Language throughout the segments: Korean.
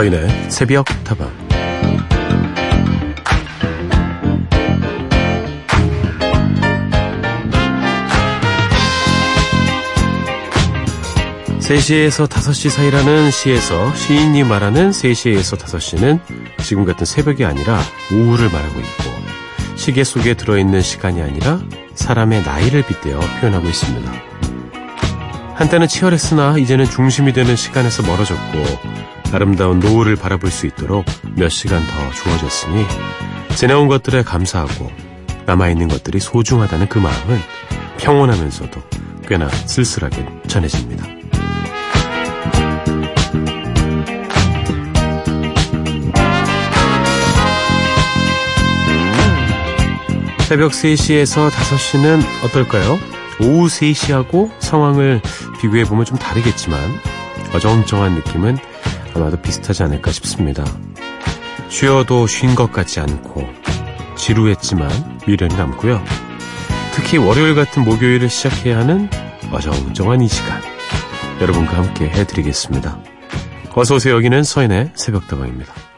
서인의 새벽 타방 (3시에서) (5시) 사이라는 시에서 시인이 말하는 (3시에서) (5시는) 지금 같은 새벽이 아니라 오후를 말하고 있고 시계 속에 들어있는 시간이 아니라 사람의 나이를 빗대어 표현하고 있습니다. 한때는 치열했으나 이제는 중심이 되는 시간에서 멀어졌고 아름다운 노을을 바라볼 수 있도록 몇 시간 더 주어졌으니 지나온 것들에 감사하고 남아있는 것들이 소중하다는 그 마음은 평온하면서도 꽤나 쓸쓸하게 전해집니다. 새벽 3시에서 5시는 어떨까요? 오후 3시하고 상황을 비교해보면 좀 다르겠지만 어정쩡한 느낌은 아마도 비슷하지 않을까 싶습니다. 쉬어도 쉰 것 같지 않고 지루했지만 미련이 남고요. 특히 월요일 같은 목요일을 시작해야 하는 어정쩡한 이 시간 여러분과 함께 해드리겠습니다. 어서오세요. 여기는 서인의 새벽다방입니다.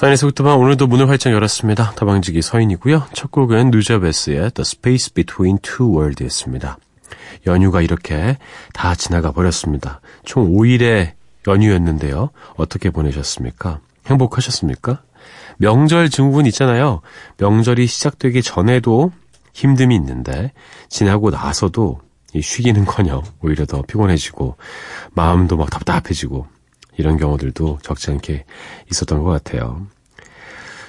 사인에서 부터만 오늘도 문을 활짝 열었습니다. 다방지기 서인이고요. 첫 곡은 누자베스의 The Space Between Two Worlds였습니다. 연휴가 이렇게 다 지나가 버렸습니다. 총 5일의 연휴였는데요. 어떻게 보내셨습니까? 행복하셨습니까? 명절 증후군 있잖아요. 명절이 시작되기 전에도 힘듦이 있는데 지나고 나서도 쉬기는커녕 오히려 더 피곤해지고 마음도 막 답답해지고 이런 경우들도 적지 않게 있었던 것 같아요.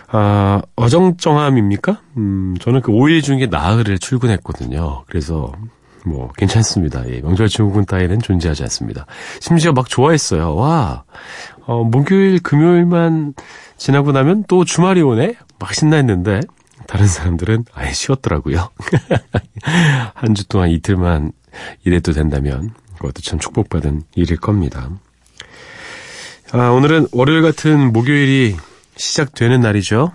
아, 어정쩡함입니까? 음, 저는 그 5일 중에 나흘을 출근했거든요. 그래서, 뭐, 괜찮습니다. 예, 명절 증후군 따위는 존재하지 않습니다. 심지어 막 좋아했어요. 와, 어, 목요일, 금요일만 지나고 나면 또 주말이 오네? 막 신나했는데, 다른 사람들은 아예 쉬었더라고요. 한 주 동안 이틀만 일해도 된다면, 그것도 참 축복받은 일일 겁니다. 아, 오늘은 월요일 같은 목요일이 시작되는 날이죠.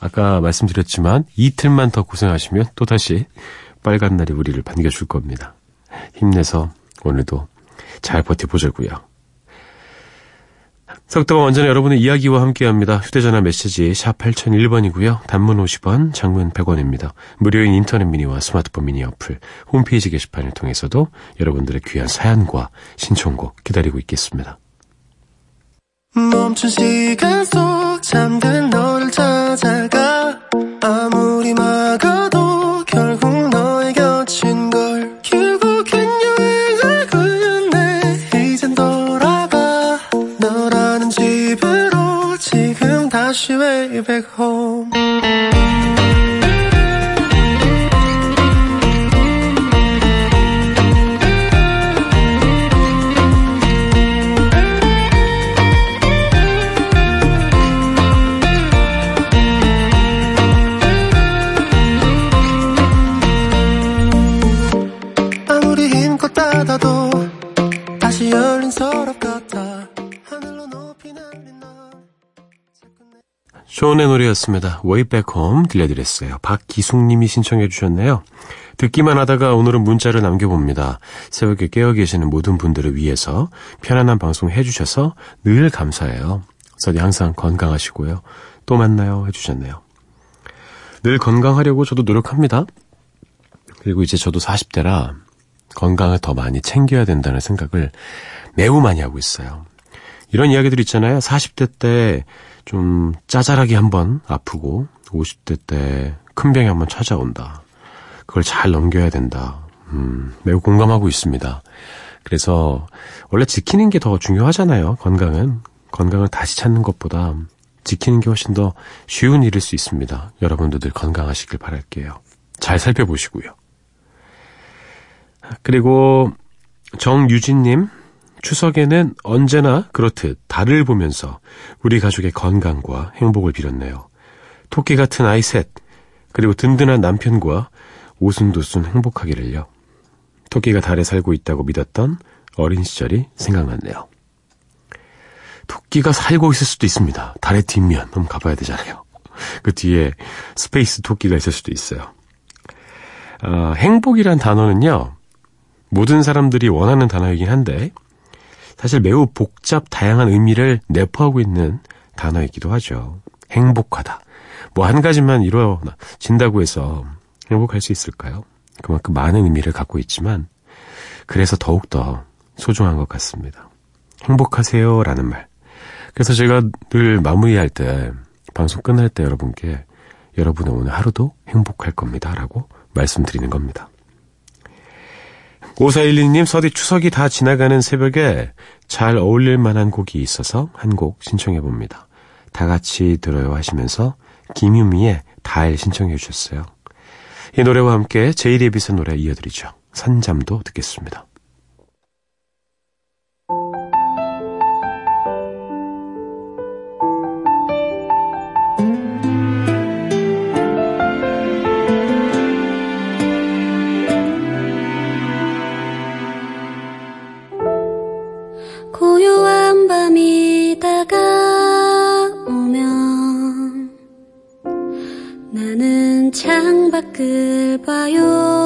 아까 말씀드렸지만 이틀만 더 고생하시면 또다시 빨간 날이 우리를 반겨줄 겁니다. 힘내서 오늘도 잘 버텨보자고요. 석도가 완전히 여러분의 이야기와 함께합니다. 휴대전화 메시지 샵 8001번이고요. 단문 50원, 장문 100원입니다. 무료인 인터넷 미니와 스마트폰 미니 어플, 홈페이지 게시판을 통해서도 여러분들의 귀한 사연과 신청곡 기다리고 있겠습니다. 멈춘 시간 속 잠든 너를 찾아가. 아무리 막아도 결국 너의 곁인 걸 결국엔 여행을 끝내 이젠 돌아가. 너라는 집으로 지금 다시 way back home 쇼의 노래였습니다. Way Back Home 들려드렸어요. 박기숙님이 신청해 주셨네요. 듣기만 하다가 오늘은 문자를 남겨봅니다. 새벽에 깨어 계시는 모든 분들을 위해서 편안한 방송 해주셔서 늘 감사해요. 서디 항상 건강하시고요. 또 만나요 해주셨네요. 늘 건강하려고 저도 노력합니다. 그리고 이제 저도 40대라 건강을 더 많이 챙겨야 된다는 생각을 매우 많이 하고 있어요. 이런 이야기들 있잖아요. 40대 때 좀 짜잘하게 한번 아프고 50대 때 큰 병이 한번 찾아온다. 그걸 잘 넘겨야 된다. 음, 매우 공감하고 있습니다. 그래서 원래 지키는 게 더 중요하잖아요. 건강은. 건강을 다시 찾는 것보다 지키는 게 훨씬 더 쉬운 일일 수 있습니다. 여러분들 들 건강하시길 바랄게요. 잘 살펴보시고요. 그리고 정유진님, 추석에는 언제나 그렇듯 달을 보면서 우리 가족의 건강과 행복을 빌었네요. 토끼 같은 아이 셋, 그리고 든든한 남편과 오순도순 행복하기를요. 토끼가 달에 살고 있다고 믿었던 어린 시절이 생각났네요. 토끼가 살고 있을 수도 있습니다. 달의 뒷면 한번 가봐야 되잖아요. 그 뒤에 space 토끼가 있을 수도 있어요. 어, 행복이란 단어는요, 모든 사람들이 원하는 단어이긴 한데, 사실 매우 복잡, 다양한 의미를 내포하고 있는 단어이기도 하죠. 행복하다. 뭐 한 가지만 이루어진다고 해서 행복할 수 있을까요? 그만큼 많은 의미를 갖고 있지만, 그래서 더욱더 소중한 것 같습니다. 행복하세요 라는 말. 그래서 제가 늘 마무리할 때, 방송 끝날 때 여러분께 여러분의 오늘 하루도 행복할 겁니다. 라고 말씀드리는 겁니다. 5412님, 서디 추석이 다 지나가는 새벽에 잘 어울릴 만한 곡이 있어서 한 곡 신청해 봅니다. 다 같이 들어요 하시면서 김유미의 달 신청해 주셨어요. 이 노래와 함께 제이레빗의 노래 이어드리죠. 산잠도 듣겠습니다. 창밖을 봐요.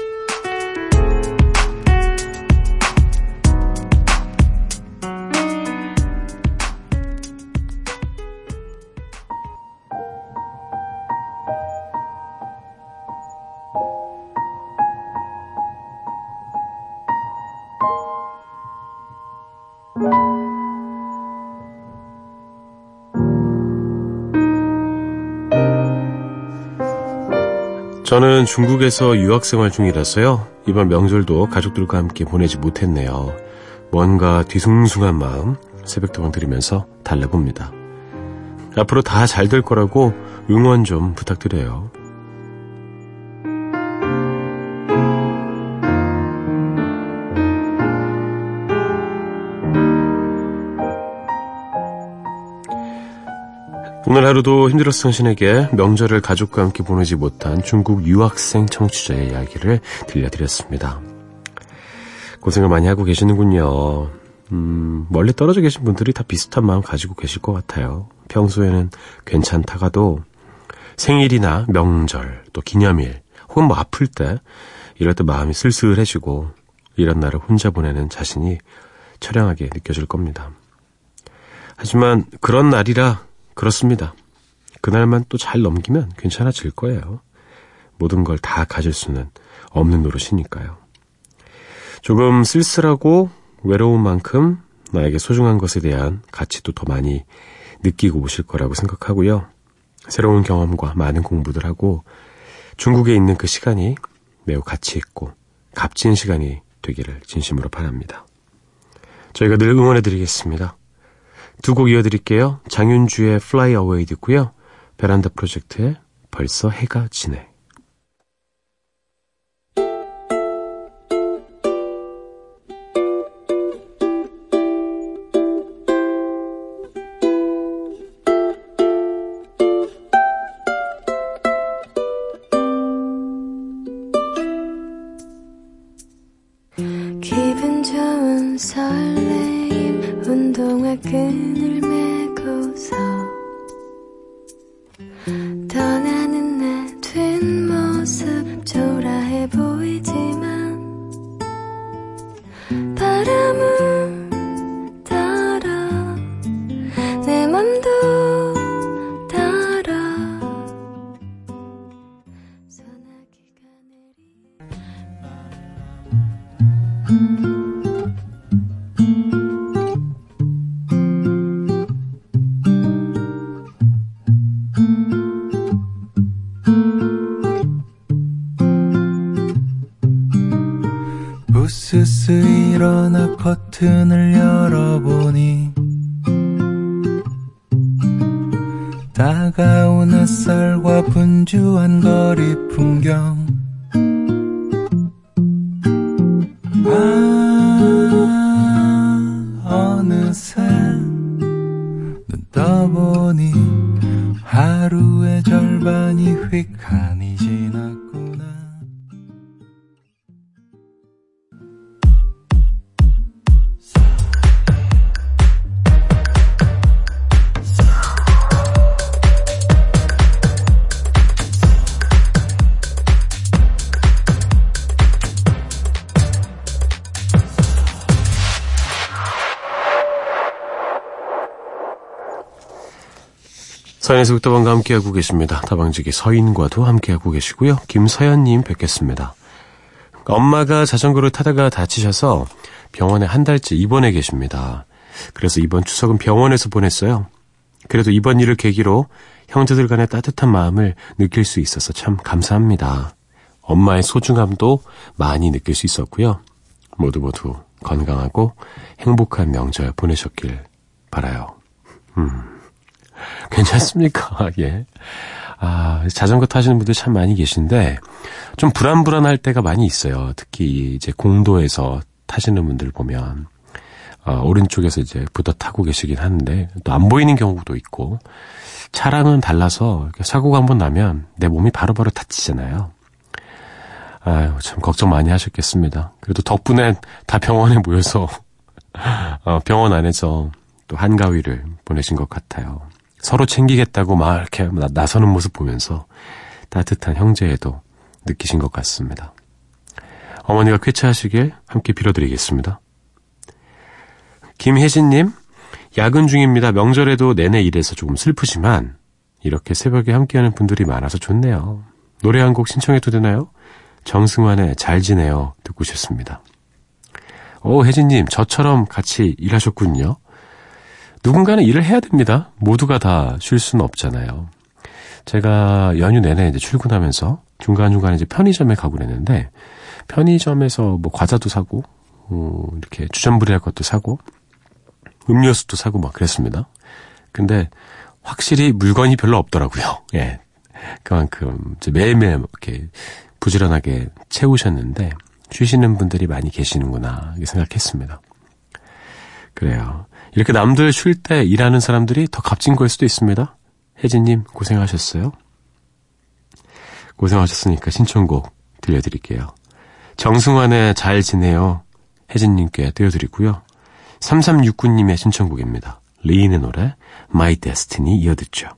저는 중국에서 유학생활 중이라서요. 이번 명절도 가족들과 함께 보내지 못했네요. 뭔가 뒤숭숭한 마음 새벽도방 들으면서 달래봅니다. 앞으로 다 잘 될 거라고 응원 좀 부탁드려요. 하루도 힘들었을 당신에게 명절을 가족과 함께 보내지 못한 중국 유학생 청취자의 이야기를 들려드렸습니다. 고생을 많이 하고 계시는군요. 음, 멀리 떨어져 계신 분들이 다 비슷한 마음 가지고 계실 것 같아요. 평소에는 괜찮다가도 생일이나 명절, 또 기념일, 혹은 뭐 아플 때, 이럴 때 마음이 쓸쓸해지고, 이런 날을 혼자 보내는 자신이 처량하게 느껴질 겁니다. 하지만 그런 날이라 그렇습니다. 그날만 또 잘 넘기면 괜찮아질 거예요. 모든 걸 다 가질 수는 없는 노릇이니까요. 조금 쓸쓸하고 외로운 만큼 나에게 소중한 것에 대한 가치도 더 많이 느끼고 오실 거라고 생각하고요. 새로운 경험과 많은 공부들 하고 중국에 있는 그 시간이 매우 가치 있고 값진 시간이 되기를 진심으로 바랍니다. 저희가 늘 응원해 드리겠습니다. 두 곡 이어드릴게요. 장윤주의 Fly Away 듣고요. 베란다 프로젝트의 벌써 해가 지네. 다가온 햇살과 분주한 거리 풍경 서인에서 국다방과 함께하고 계십니다. 다방지기 서인과도 함께하고 계시고요. 김서연님 뵙겠습니다. 엄마가 자전거를 타다가 다치셔서 병원에 한 달째 입원해 계십니다. 그래서 이번 추석은 병원에서 보냈어요. 그래도 이번 일을 계기로 형제들 간의 따뜻한 마음을 느낄 수 있어서 참 감사합니다. 엄마의 소중함도 많이 느낄 수 있었고요. 모두 모두 건강하고 행복한 명절 보내셨길 바라요. 음. 괜찮습니까? 예. 아, 자전거 타시는 분들 참 많이 계신데, 좀 불안불안할 때가 많이 있어요. 특히 이제 공도에서 타시는 분들 보면, 어, 오른쪽에서 이제 붙어 타고 계시긴 하는데, 또 안 보이는 경우도 있고, 차량은 달라서 사고가 한번 나면 내 몸이 바로바로 다치잖아요. 아유, 참 걱정 많이 하셨겠습니다. 그래도 덕분에 다 병원에 모여서, 어, 병원 안에서 또 한가위를 보내신 것 같아요. 서로 챙기겠다고 막 이렇게 나- 나서는 모습 보면서 따뜻한 형제에도 느끼신 것 같습니다. 어머니가 쾌차하시길 함께 빌어드리겠습니다. 김혜진님, 야근 중입니다. 명절에도 내내 일해서 조금 슬프지만 이렇게 새벽에 함께하는 분들이 많아서 좋네요. 노래 한 곡 신청해도 되나요? 정승환의 잘 지내요 듣고 싶습니다. 오, 혜진님, 저처럼 같이 일하셨군요. 누군가는 일을 해야 됩니다. 모두가 다 쉴 수는 없잖아요. 제가 연휴 내내 이제 출근하면서 중간중간에 이제 편의점에 가고 그랬는데, 편의점에서 뭐 과자도 사고, 어, 이렇게 주전부리할 것도 사고, 음료수도 사고 막 그랬습니다. 근데 확실히 물건이 별로 없더라고요. 예. 그만큼 매일매일 이렇게 부지런하게 채우셨는데, 쉬시는 분들이 많이 계시는구나, 이렇게 생각했습니다. 그래요. 이렇게 남들 쉴 때 일하는 사람들이 더 값진 거일 수도 있습니다. 혜진님, 고생하셨어요. 고생하셨으니까 신청곡 들려드릴게요. 정승환의 잘 지내요. 혜진님께 띄워드리고요. 3369님의 신청곡입니다. 리인의 노래, My Destiny 이어듣죠.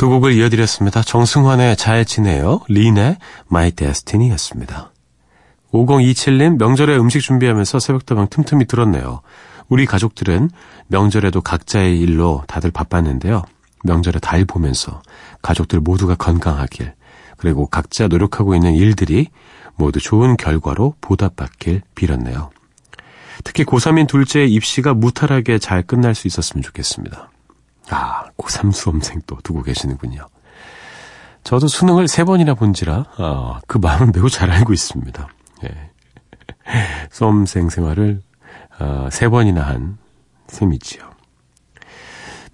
그두 곡을 이어드렸습니다. 정승환의 잘 지내요, 린의 My Destiny였습니다. 5027님 명절에 음식 준비하면서 새벽다방 틈틈이 들었네요. 우리 가족들은 명절에도 각자의 일로 다들 바빴는데요. 명절에 달 보면서 가족들 모두가 건강하길 그리고 각자 노력하고 있는 일들이 모두 좋은 결과로 보답받길 빌었네요. 특히 고3인 둘째의 입시가 무탈하게 잘 끝날 수 있었으면 좋겠습니다. 아, 고3 수험생 또 두고 계시는군요. 저도 수능을 세 번이나 본지라 아, 그 마음은 매우 잘 알고 있습니다. 예. 수험생 생활을 아, 세 번이나 한 셈이지요.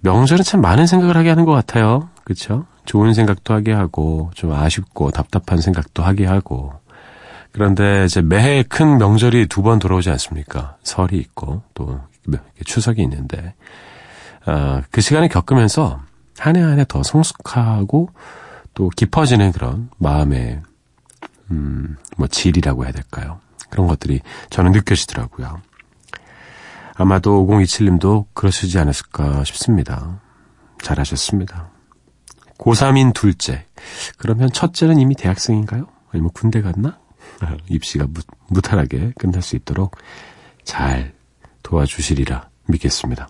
명절은 참 많은 생각을 하게 하는 것 같아요. 그렇죠? 좋은 생각도 하게 하고 좀 아쉽고 답답한 생각도 하게 하고 그런데 이제 매해 큰 명절이 두 번 돌아오지 않습니까? 설이 있고 또 추석이 있는데 아, 그 시간을 겪으면서 한 해 한 해 더 성숙하고 또 깊어지는 그런 마음의 음, 뭐 질이라고 해야 될까요? 그런 것들이 저는 느껴지더라고요. 아마도 5027님도 그러시지 않았을까 싶습니다. 잘하셨습니다. 고3인 둘째. 그러면 첫째는 이미 대학생인가요? 아니면 군대 갔나? 입시가 무, 무탈하게 끝날 수 있도록 잘 도와주시리라 믿겠습니다.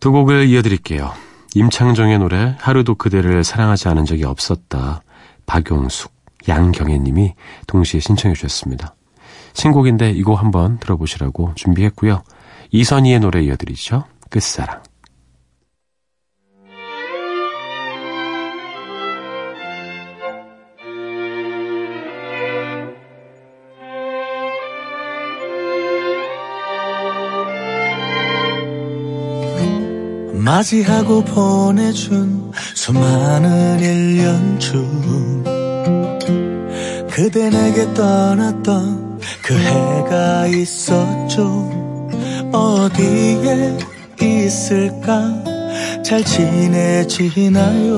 두 곡을 이어드릴게요. 임창정의 노래 하루도 그대를 사랑하지 않은 적이 없었다. 박용숙, 양경애 님이 동시에 신청해 주셨습니다. 신곡인데 이 곡 한번 들어보시라고 준비했고요. 이선희의 노래 이어드리죠. 끝사랑. 맞이하고 보내준 수많은 1년 중 그대 내게 떠났던 그 해가 있었죠. 어디에 있을까? 잘 지내지나요?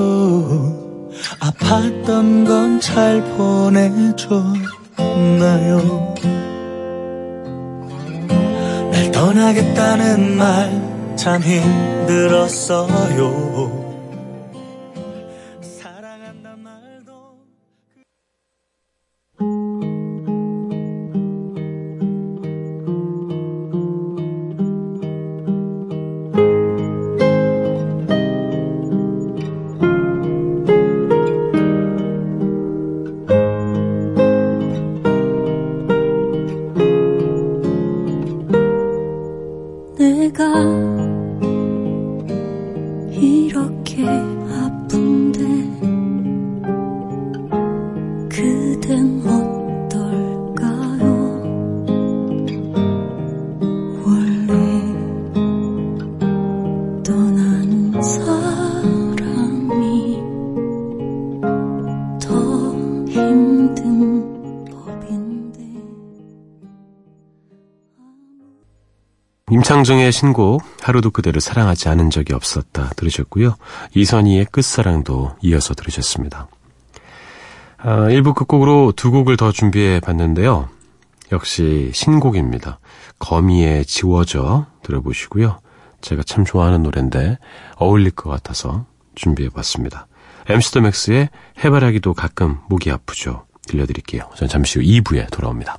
아팠던 건 잘 보내줬나요? 날 떠나겠다는 말 참 힘들었어요. 임창정의 신곡 하루도 그대를 사랑하지 않은 적이 없었다 들으셨고요. 이선희의 끝사랑도 이어서 들으셨습니다. 아, 1부 끝곡으로 두 곡을 더 준비해 봤는데요. 역시 신곡입니다. 거미의 지워져 들어보시고요. 제가 참 좋아하는 노래인데 어울릴 것 같아서 준비해 봤습니다. MC 더 맥스의 해바라기도 가끔 목이 아프죠. 들려드릴게요. 전 잠시 후 2부에 돌아옵니다.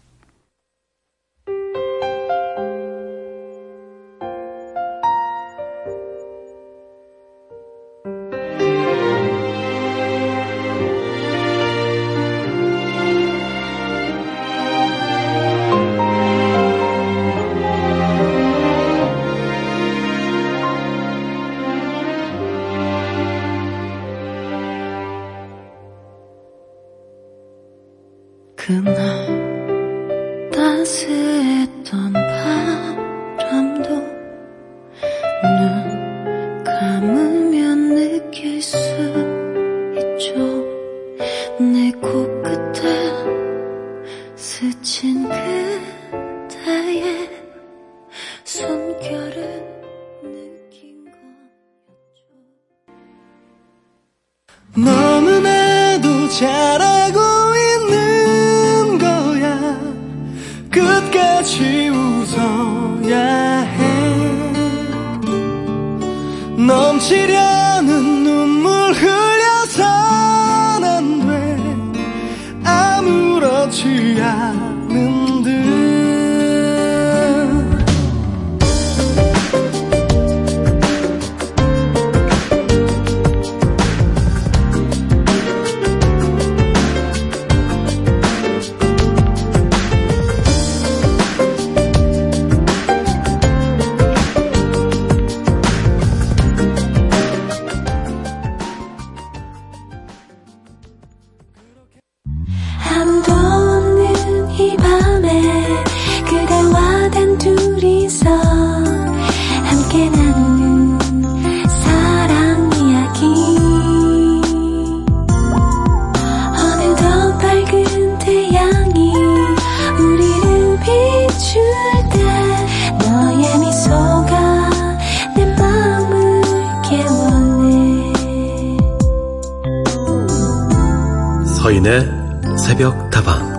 서인의 새벽 다방.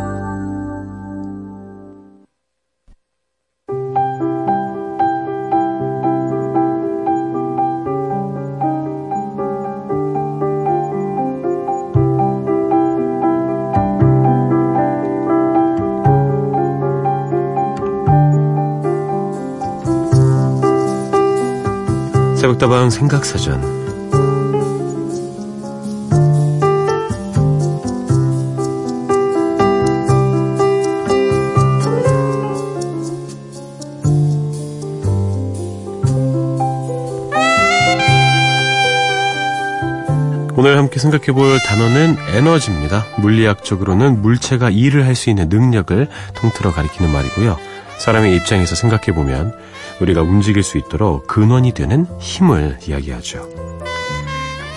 새벽 다방 생각사전 함께 생각해 볼 단어는 에너지입니다. 물리학적으로는 물체가 일을 할 수 있는 능력을 통틀어 가리키는 말이고요. 사람의 입장에서 생각해 보면 우리가 움직일 수 있도록 근원이 되는 힘을 이야기하죠.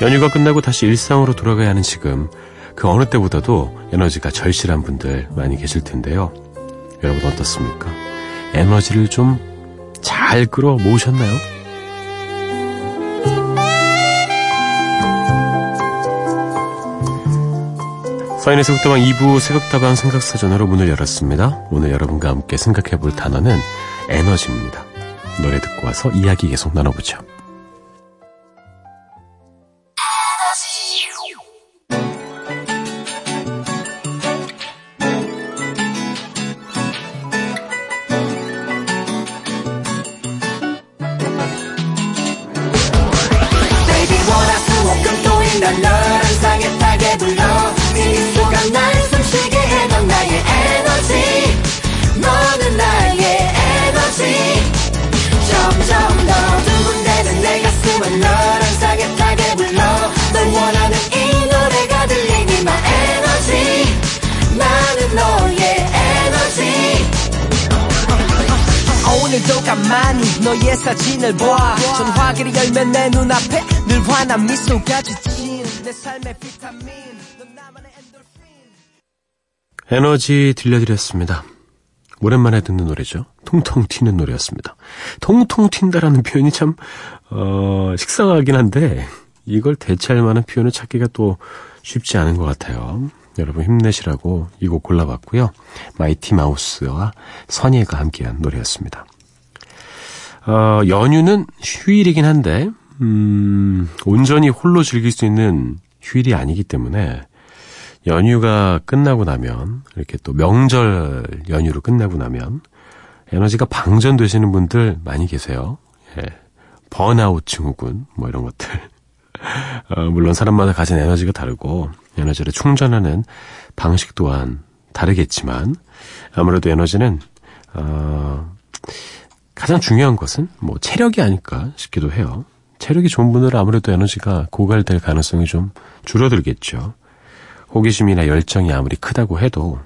연휴가 끝나고 다시 일상으로 돌아가야 하는 지금 그 어느 때보다도 에너지가 절실한 분들 많이 계실 텐데요. 여러분 어떻습니까? 에너지를 좀 잘 끌어 모으셨나요? 서인의 새벽다방 2부 새벽다방 생각사전으로 문을 열었습니다. 오늘 여러분과 함께 생각해 볼 단어는 에너지입니다. 노래 듣고 와서 이야기 계속 나눠보죠. 전화기를 열면 내 눈앞에 늘 환한 미소가 지친 내 삶의 비타민 에너지 들려드렸습니다. 오랜만에 듣는 노래죠. 통통 튀는 노래였습니다. 통통 튄다라는 표현이 참, 어, 식상하긴 한데, 이걸 대체할 만한 표현을 찾기가 또 쉽지 않은 것 같아요. 여러분 힘내시라고 이 곡 골라봤고요. 마이티 마우스와 선예가 함께한 노래였습니다. 어, 연휴는 휴일이긴 한데, 음, 온전히 홀로 즐길 수 있는 휴일이 아니기 때문에, 연휴가 끝나고 나면, 이렇게 또 명절 연휴로 끝나고 나면, 에너지가 방전되시는 분들 많이 계세요. 예. 번아웃 증후군, 뭐 이런 것들. 어, 물론 사람마다 가진 에너지가 다르고, 에너지를 충전하는 방식 또한 다르겠지만, 아무래도 에너지는, 어, 가장 중요한 것은 뭐 체력이 아닐까 싶기도 해요. 체력이 좋은 분들은 아무래도 에너지가 고갈될 가능성이 좀 줄어들겠죠. 호기심이나 열정이 아무리 크다고 해도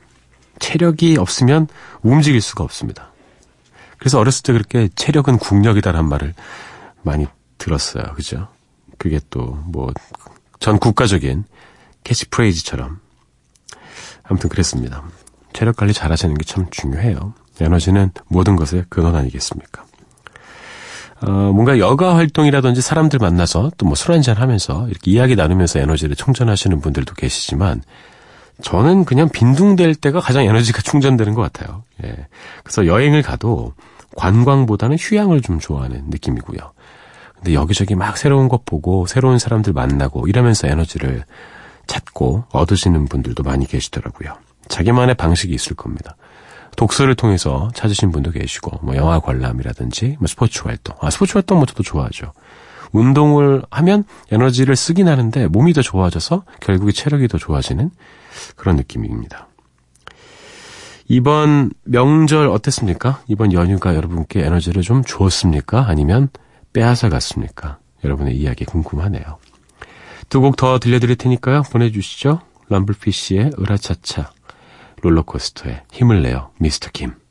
체력이 없으면 움직일 수가 없습니다. 그래서 어렸을 때 그렇게 체력은 국력이다란 말을 많이 들었어요. 그죠? 그게 또 뭐 전 국가적인 캐치프레이즈처럼 아무튼 그랬습니다. 체력 관리 잘 하시는 게 참 중요해요. 에너지는 모든 것의 근원 아니겠습니까? 어, 뭔가 여가 활동이라든지 사람들 만나서 또 뭐 술 한잔 하면서 이렇게 이야기 나누면서 에너지를 충전하시는 분들도 계시지만 저는 그냥 빈둥댈 때가 가장 에너지가 충전되는 것 같아요. 예. 그래서 여행을 가도 관광보다는 휴양을 좀 좋아하는 느낌이고요. 근데 여기저기 막 새로운 것 보고 새로운 사람들 만나고 이러면서 에너지를 찾고 얻으시는 분들도 많이 계시더라고요. 자기만의 방식이 있을 겁니다. 독서를 통해서 찾으신 분도 계시고, 뭐 영화 관람이라든지, 뭐 스포츠 활동. 아, 스포츠 활동 뭐 저도 좋아하죠. 운동을 하면 에너지를 쓰긴 하는데 몸이 더 좋아져서 결국에 체력이 더 좋아지는 그런 느낌입니다. 이번 명절 어땠습니까? 이번 연휴가 여러분께 에너지를 좀 주었습니까? 아니면 빼앗아 갔습니까? 여러분의 이야기 궁금하네요. 두 곡 더 들려드릴 테니까요. 보내주시죠. 럼블피쉬의 으라차차, 롤러코스터의 힘을 내요, 미스터 김.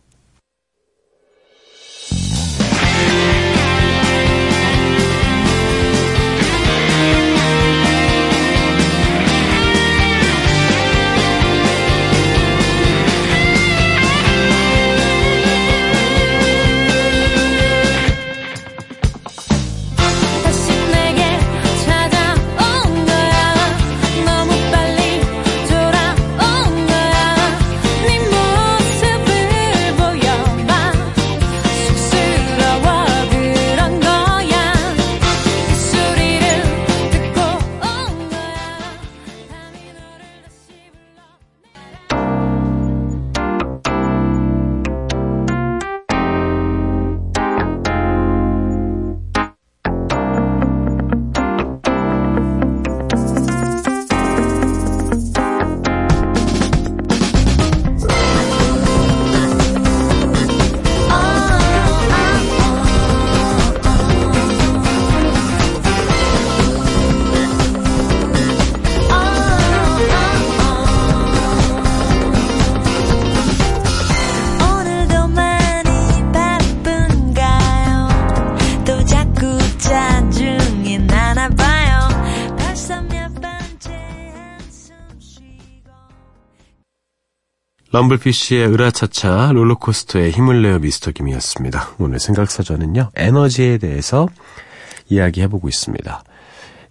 럼블피쉬의 으라차차 롤러코스터의 힘을 내어 미스터 김이었습니다. 오늘 생각사전은요, 에너지에 대해서 이야기해보고 있습니다.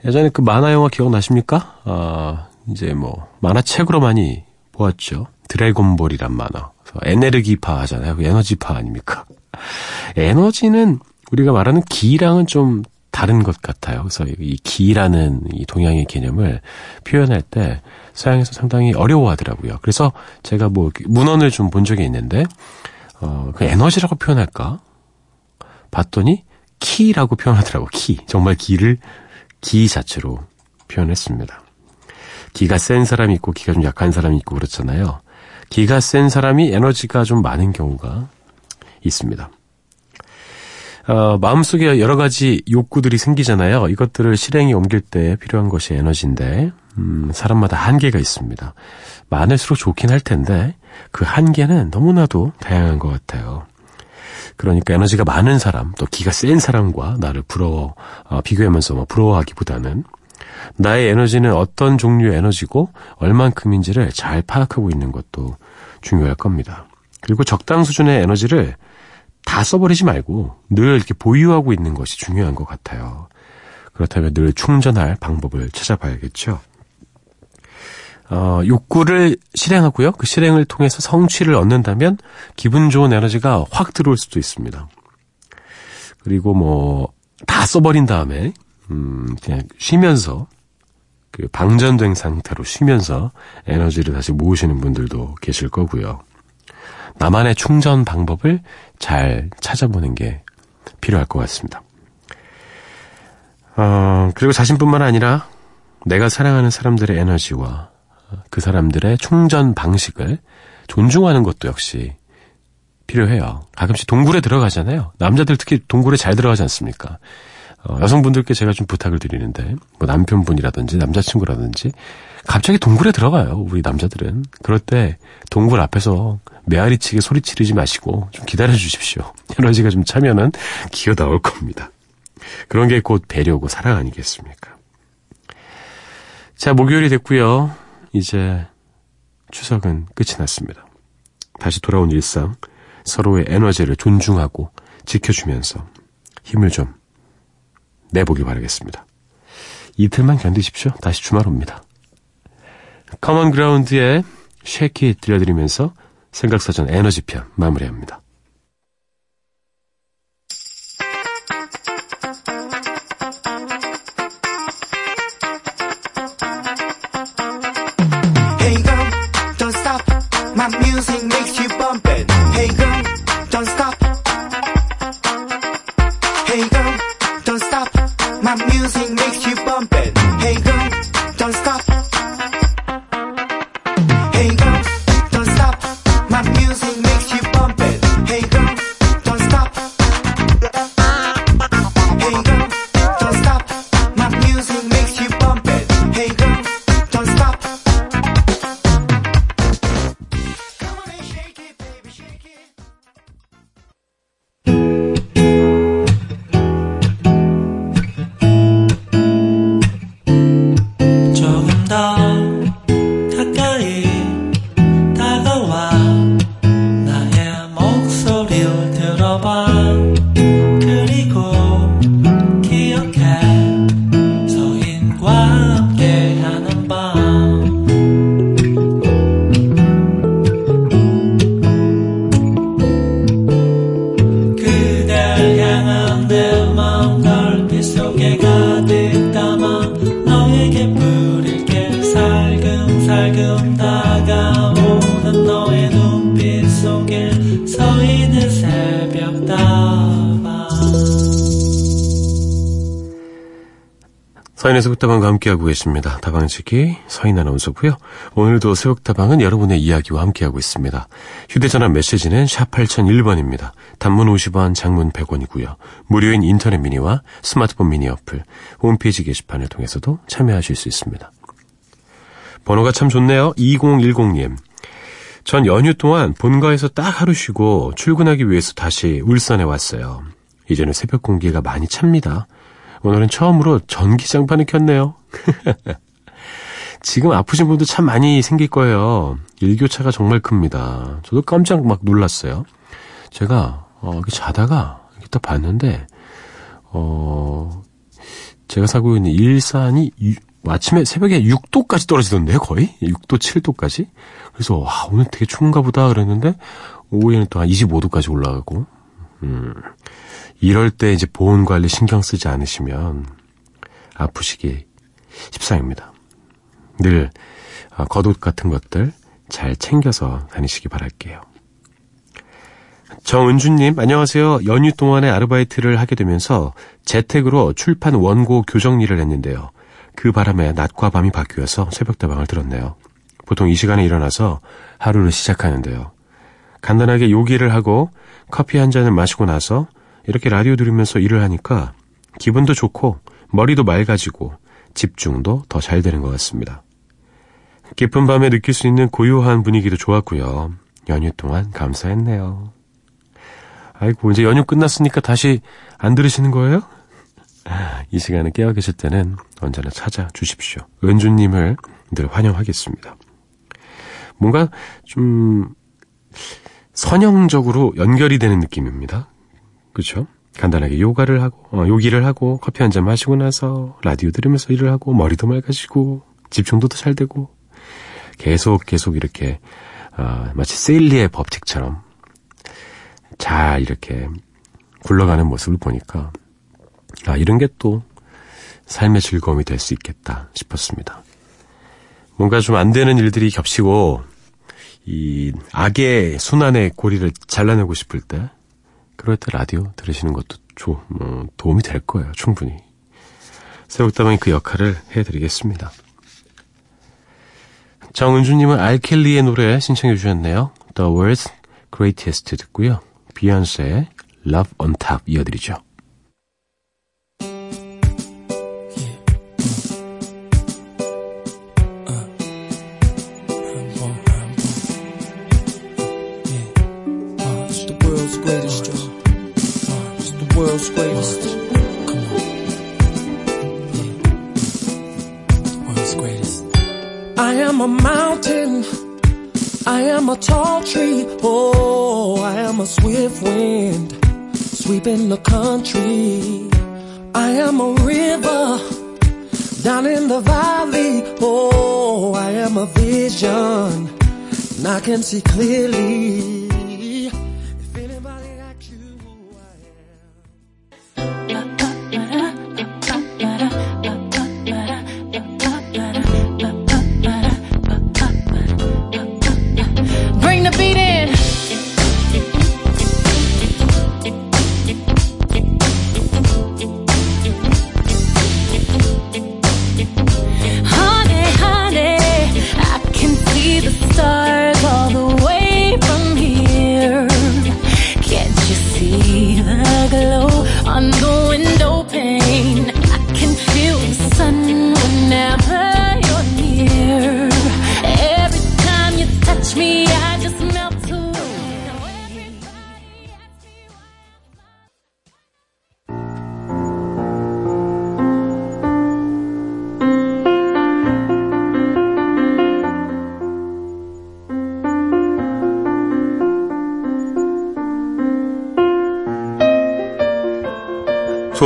예전에 그 만화 영화 기억나십니까? 아, 이제 뭐, 만화책으로 많이 보았죠. 드래곤볼이란 만화. 에네르기파 하잖아요. 그 에너지파 아닙니까? 에너지는 우리가 말하는 기랑은 좀 다른 것 같아요. 그래서 이 기라는 이 동양의 개념을 표현할 때 서양에서 상당히 어려워하더라고요. 그래서 제가 뭐 문헌을 좀 본 적이 있는데 어, 그 에너지라고 표현할까? 봤더니 키라고 표현하더라고. 키. 정말 기를 기 자체로 표현했습니다. 기가 센 사람이 있고 기가 좀 약한 사람이 있고 그렇잖아요. 기가 센 사람이 에너지가 좀 많은 경우가 있습니다. 어, 마음속에 여러 가지 욕구들이 생기잖아요. 이것들을 실행에 옮길 때 필요한 것이 에너지인데, 음, 사람마다 한계가 있습니다. 많을수록 좋긴 할 텐데, 그 한계는 너무나도 다양한 것 같아요. 그러니까 에너지가 많은 사람, 또 기가 센 사람과 나를 부러워, 어, 비교하면서 뭐 부러워하기보다는 나의 에너지는 어떤 종류의 에너지고 얼만큼인지를 잘 파악하고 있는 것도 중요할 겁니다. 그리고 적당 수준의 에너지를 다 써버리지 말고 늘 이렇게 보유하고 있는 것이 중요한 것 같아요. 그렇다면 늘 충전할 방법을 찾아봐야겠죠. 어, 욕구를 실행하고요. 그 실행을 통해서 성취를 얻는다면 기분 좋은 에너지가 확 들어올 수도 있습니다. 그리고 뭐, 다 써버린 다음에, 음, 그냥 쉬면서, 그 방전된 상태로 쉬면서 에너지를 다시 모으시는 분들도 계실 거고요. 나만의 충전 방법을 잘 찾아보는 게 필요할 것 같습니다. 어, 그리고 자신뿐만 아니라 내가 사랑하는 사람들의 에너지와 그 사람들의 충전 방식을 존중하는 것도 역시 필요해요. 가끔씩 동굴에 들어가잖아요. 남자들 특히 동굴에 잘 들어가지 않습니까? 어, 여성분들께 제가 좀 부탁을 드리는데 뭐 남편분이라든지 남자친구라든지 갑자기 동굴에 들어가요. 우리 남자들은. 그럴 때 동굴 앞에서 메아리치게 소리 지르지 마시고 좀 기다려 주십시오. 에너지가 좀 차면은 기어 나올 겁니다. 그런 게 곧 배려고 사랑 아니겠습니까? 자, 목요일이 됐고요. 이제 추석은 끝이 났습니다. 다시 돌아온 일상, 서로의 에너지를 존중하고 지켜주면서 힘을 좀 내보길 바라겠습니다. 이틀만 견디십시오. 다시 주말 옵니다. 커먼 그라운드의 쉐키 들려드리면서 생각사전 에너지편 마무리합니다. My music makes you bump it. Hey girl, don't stop. 새벽다방과 함께하고 계십니다. 다방지기 서인 아나운서고요. 오늘도 새벽다방은 여러분의 이야기와 함께하고 있습니다. 휴대전화 메시지는 샵 8001번입니다. 단문 50원, 장문 100원이고요. 무료인 인터넷 미니와 스마트폰 미니 어플, 홈페이지 게시판을 통해서도 참여하실 수 있습니다. 번호가 참 좋네요. 2010님. 전 연휴 동안 본가에서 딱 하루 쉬고 출근하기 위해서 다시 울산에 왔어요. 이제는 새벽 공기가 많이 찹니다. 오늘은 처음으로 전기장판을 켰네요. 지금 아프신 분도 참 많이 생길 거예요. 일교차가 정말 큽니다. 저도 깜짝 막 놀랐어요. 제가 어, 자다가 이렇게 딱 봤는데 어 제가 살고 있는 일산이 유- 아침에 새벽에 6도까지 떨어지던데요, 거의 6도, 7도까지. 그래서 와 오늘 되게 추운가 보다 그랬는데 오후에는 또 한 25도까지 올라가고. 음, 이럴 때 이제 보온 관리 신경 쓰지 않으시면 아프시기 십상입니다. 늘 어, 겉옷 같은 것들 잘 챙겨서 다니시기 바랄게요. 정은주님, 안녕하세요. 연휴 동안에 아르바이트를 하게 되면서 재택으로 출판 원고 교정 일을 했는데요. 그 바람에 낮과 밤이 바뀌어서 새벽다방을 들었네요. 보통 이 시간에 일어나서 하루를 시작하는데요. 간단하게 요기를 하고 커피 한 잔을 마시고 나서 이렇게 라디오 들으면서 일을 하니까 기분도 좋고 머리도 맑아지고 집중도 더 잘 되는 것 같습니다. 깊은 밤에 느낄 수 있는 고요한 분위기도 좋았고요. 연휴 동안 감사했네요. 아이고, 이제 연휴 끝났으니까 다시 안 들으시는 거예요? 이 시간에 깨어 계실 때는 언제나 찾아주십시오. 은주님을 늘 환영하겠습니다. 뭔가 좀 선형적으로 연결이 되는 느낌입니다. 그렇죠? 간단하게 요가를 하고 어, 요기를 하고 커피 한 잔 마시고 나서 라디오 들으면서 일을 하고 머리도 맑아지고 집중도 더 잘 되고 계속 계속 이렇게 아, 마치 세일리의 법칙처럼 잘 이렇게 굴러가는 모습을 보니까 아 이런 게 또 삶의 즐거움이 될 수 있겠다 싶었습니다. 뭔가 좀 안 되는 일들이 겹치고 이 악의 순환의 고리를 잘라내고 싶을 때 그럴 때 라디오 들으시는 것도 조, 뭐, 도움이 될 거예요. 충분히. 새벽다방이 그 역할을 해드리겠습니다. 정은주님은 알켈리의 노래 신청해 주셨네요. The World's Greatest 듣고요. 비욘세의 Love on Top 이어드리죠. Country. I am a river down in the valley. Oh, I am a vision and I can see clearly.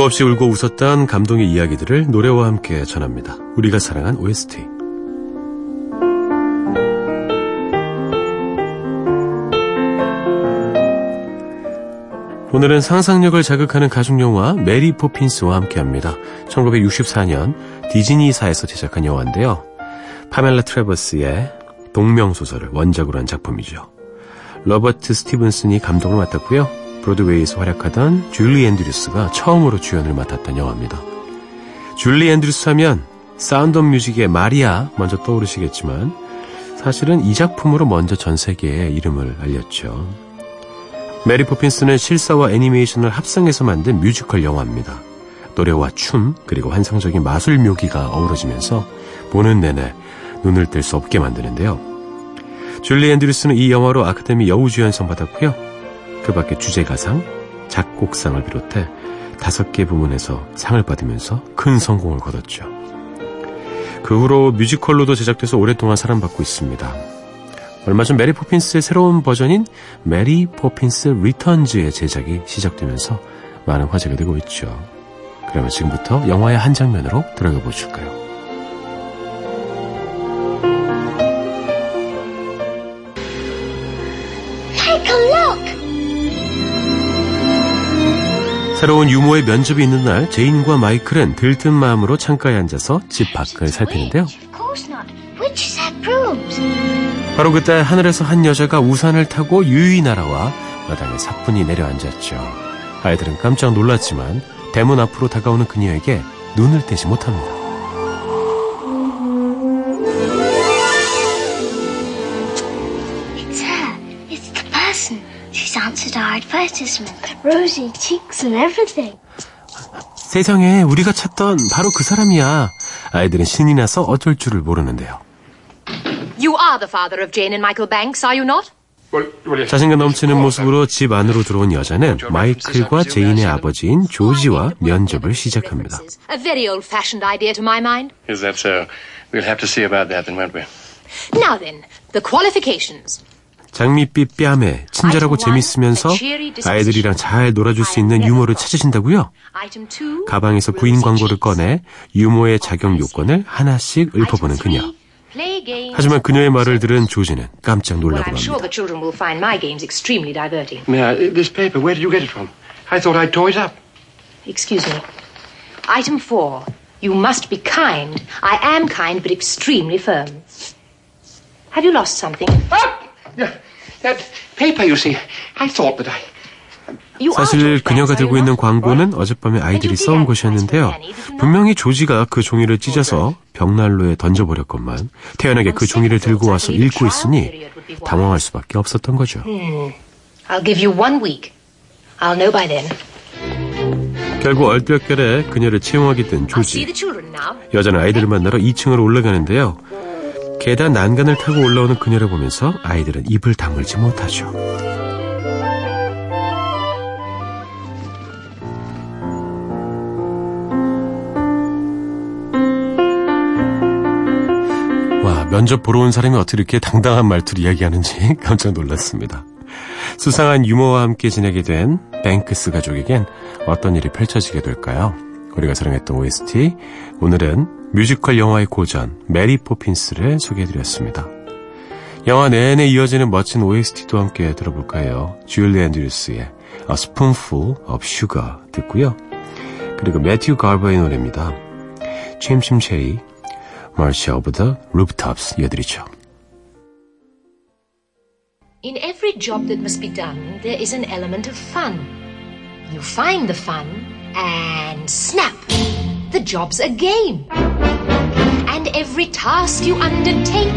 없이 울고 웃었던 감동의 이야기들을 노래와 함께 전합니다. 우리가 사랑한 OST. 오늘은 상상력을 자극하는 가족 영화 메리 포핀스와 함께합니다. 1964년 디즈니사에서 제작한 영화인데요. 파멜라 트레버스의 동명 소설을 원작으로 한 작품이죠. 로버트 스티븐슨이 감독을 맡았고요. 브로드웨이에서 활약하던 줄리 앤드류스가 처음으로 주연을 맡았던 영화입니다. 줄리 앤드류스 하면 사운드 오브 뮤직의 마리아 먼저 떠오르시겠지만 사실은 이 작품으로 먼저 전 세계에 이름을 알렸죠. 메리 포핀스는 실사와 애니메이션을 합성해서 만든 뮤지컬 영화입니다. 노래와 춤 그리고 환상적인 마술 묘기가 어우러지면서 보는 내내 눈을 뗄 수 없게 만드는데요. 줄리 앤드류스는 이 영화로 아카데미 여우주연상 받았고요. 그 밖에 주제가상, 작곡상을 비롯해 다섯 개 부문에서 상을 받으면서 큰 성공을 거뒀죠. 그 후로 뮤지컬로도 제작돼서 오랫동안 사랑받고 있습니다. 얼마 전 메리 포핀스의 새로운 버전인 메리 포핀스 리턴즈의 제작이 시작되면서 많은 화제가 되고 있죠. 그러면 지금부터 영화의 한 장면으로 들어가 보실까요? 새로운 유모의 면접이 있는 날 제인과 마이클은 들뜬 마음으로 창가에 앉아서 집 밖을 살피는데요. 바로 그때 하늘에서 한 여자가 우산을 타고 유유히 날아와 마당에 사뿐히 내려앉았죠. 아이들은 깜짝 놀랐지만 대문 앞으로 다가오는 그녀에게 눈을 떼지 못합니다. Our advertisement. Rosy cheeks and everything. 세상에 우리가 찾던 바로 그 사람이야. 아이들은 신이 나서 어쩔 줄을 모르는데요. You are the father of Jane and Michael Banks, are you not? 자신감 넘치는 모습으로 집 안으로 들어온 여자는 마이클과 제인의 아버지인 조지와 면접을 시작합니다. A very old-fashioned idea to my mind. Is that so? We'll have to see about that then, won't we? Now then, the qualifications. 장밋빛 뺨에 친절하고 재밌으면서 아이들이랑 잘 놀아줄 수 있는 유머를 찾으신다고요? Item two. 가방에서 구인 광고를 꺼내 유모의 작용 요건을 하나씩 읊어보는 그녀. Play games. 하지만 그녀의 말을 들은 조지는 깜짝 놀라고 I'm sure 합니다. the children will find my games extremely diverting. May I, this paper, where did you get it from? I thought I'd tore it up. Excuse me. Item four. You must be kind. I am kind, but extremely firm. Have you lost something? Ah! Yeah, That paper, you see. I thought that I. You are 사실 그녀가 들고 있는? 광고는 어젯밤에 아이들이 써온 것이었는데요. 분명히 조지가 그 종이를 찢어서 벽난로에 던져버렸건만 태연하게 그 종이를 들고 와서 읽고 있으니 당황할 수밖에 없었던 거죠. I'll give you one week. I'll know by then. 결국 얼떨결에 그녀를 채용하게 된 조지. 여자는 아이들을 만나러 2층으로 올라가는데요. 계단 난간을 타고 올라오는 그녀를 보면서 아이들은 입을 다물지 못하죠. 와, 면접 보러 온 사람이 어떻게 이렇게 당당한 말투를 이야기하는지 깜짝 놀랐습니다. 수상한 유모와 함께 지내게 된 뱅크스 가족에겐 어떤 일이 펼쳐지게 될까요? 우리가 사랑했던 OST, 오늘은 뮤지컬 영화의 고전, 메리 포핀스를 소개해드렸습니다. 영화 내내 이어지는 멋진 OST도 함께 들어볼까 해요. 줄리 앤드류스의 A Spoonful of Sugar 듣고요. 그리고 매튜 갈버의 노래입니다. 침침 체리, March of the Rooftops 이어드리죠. In every job that must be done, there is an element of fun. You find the fun, and snap! The job's a game. And every task you undertake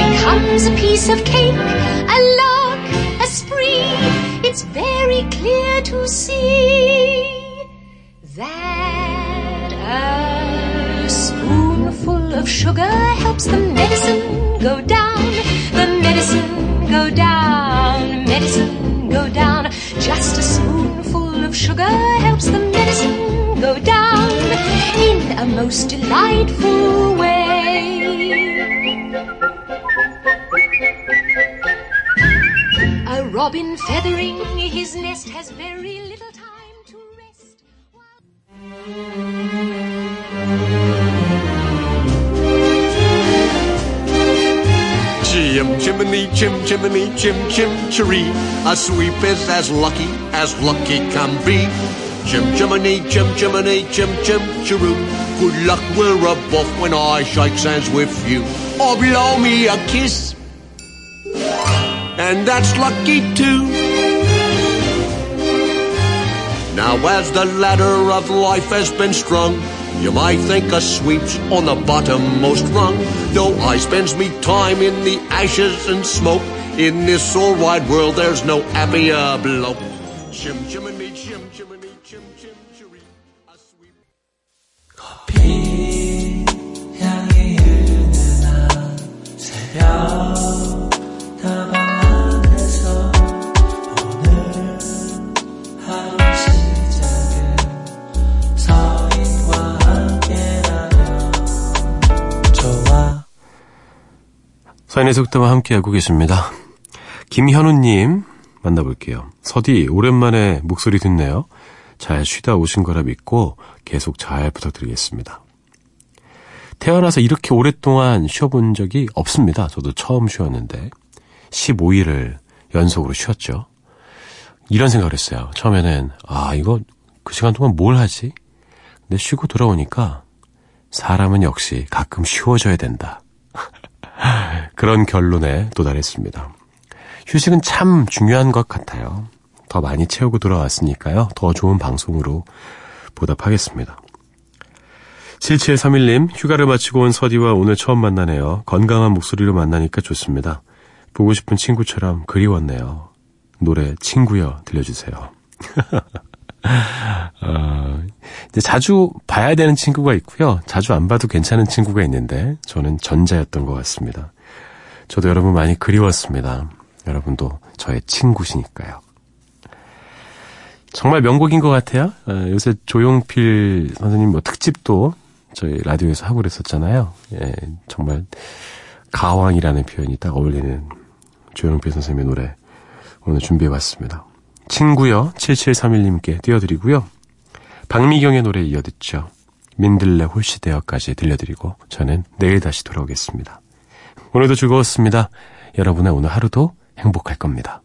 becomes a piece of cake, a lark, a spree. It's very clear to see that a spoonful of sugar helps the medicine go down, the medicine go down, medicine go down. Just a spoonful of sugar helps the medicine go down in a most delightful way. A robin feathering his nest has very little time to rest. Chim chimney, chim chimney, chim chim chiree. A sweep is as lucky as lucky can be. Chim chimney, chim chimney, chim chim chiroo. Good luck we're above when I shake hands with you. Or blow me a kiss. And that's lucky too. Now as the ladder of life has been strung, you might think a sweep's on the bottommost rung. Though I spends me time in the ashes and smoke, in this all wide world there's no happier bloke. Chim chimney, chim chimney, 비 향이 은은한 새벽 다방 안에서 오늘 하루 시작은 서인과 함께라면 좋아 사인의 속도와 함께하고 계십니다. 김현우님 만나볼게요. 서디 오랜만에 목소리 듣네요. 잘 쉬다 오신 거라 믿고 계속 잘 부탁드리겠습니다. 태어나서 이렇게 오랫동안 쉬어본 적이 없습니다. 저도 처음 쉬었는데 15일을 연속으로 쉬었죠. 이런 생각을 했어요. 처음에는 아 이거 그 시간 동안 뭘 하지? 근데 쉬고 돌아오니까 사람은 역시 가끔 쉬워져야 된다. 그런 결론에 도달했습니다. 휴식은 참 중요한 것 같아요. 더 많이 채우고 돌아왔으니까요. 더 좋은 방송으로 보답하겠습니다. 7731님, 휴가를 마치고 온 서디와 오늘 처음 만나네요. 건강한 목소리로 만나니까 좋습니다. 보고 싶은 친구처럼 그리웠네요. 노래 친구여 들려주세요. 어, 자주 봐야 되는 친구가 있고요. 자주 안 봐도 괜찮은 친구가 있는데 저는 전자였던 것 같습니다. 저도 여러분 많이 그리웠습니다. 여러분도 저의 친구시니까요. 정말 명곡인 것 같아요. 어, 요새 조용필 선생님 뭐 특집도 저희 라디오에서 하고 그랬었잖아요. 예, 정말 가왕이라는 표현이 딱 어울리는 조용필 선생님의 노래 오늘 준비해봤습니다. 친구여 7731님께 띄워드리고요. 박미경의 노래 이어 듣죠. 민들레 홀시되어까지 들려드리고 저는 내일 다시 돌아오겠습니다. 오늘도 즐거웠습니다. 여러분의 오늘 하루도 행복할 겁니다.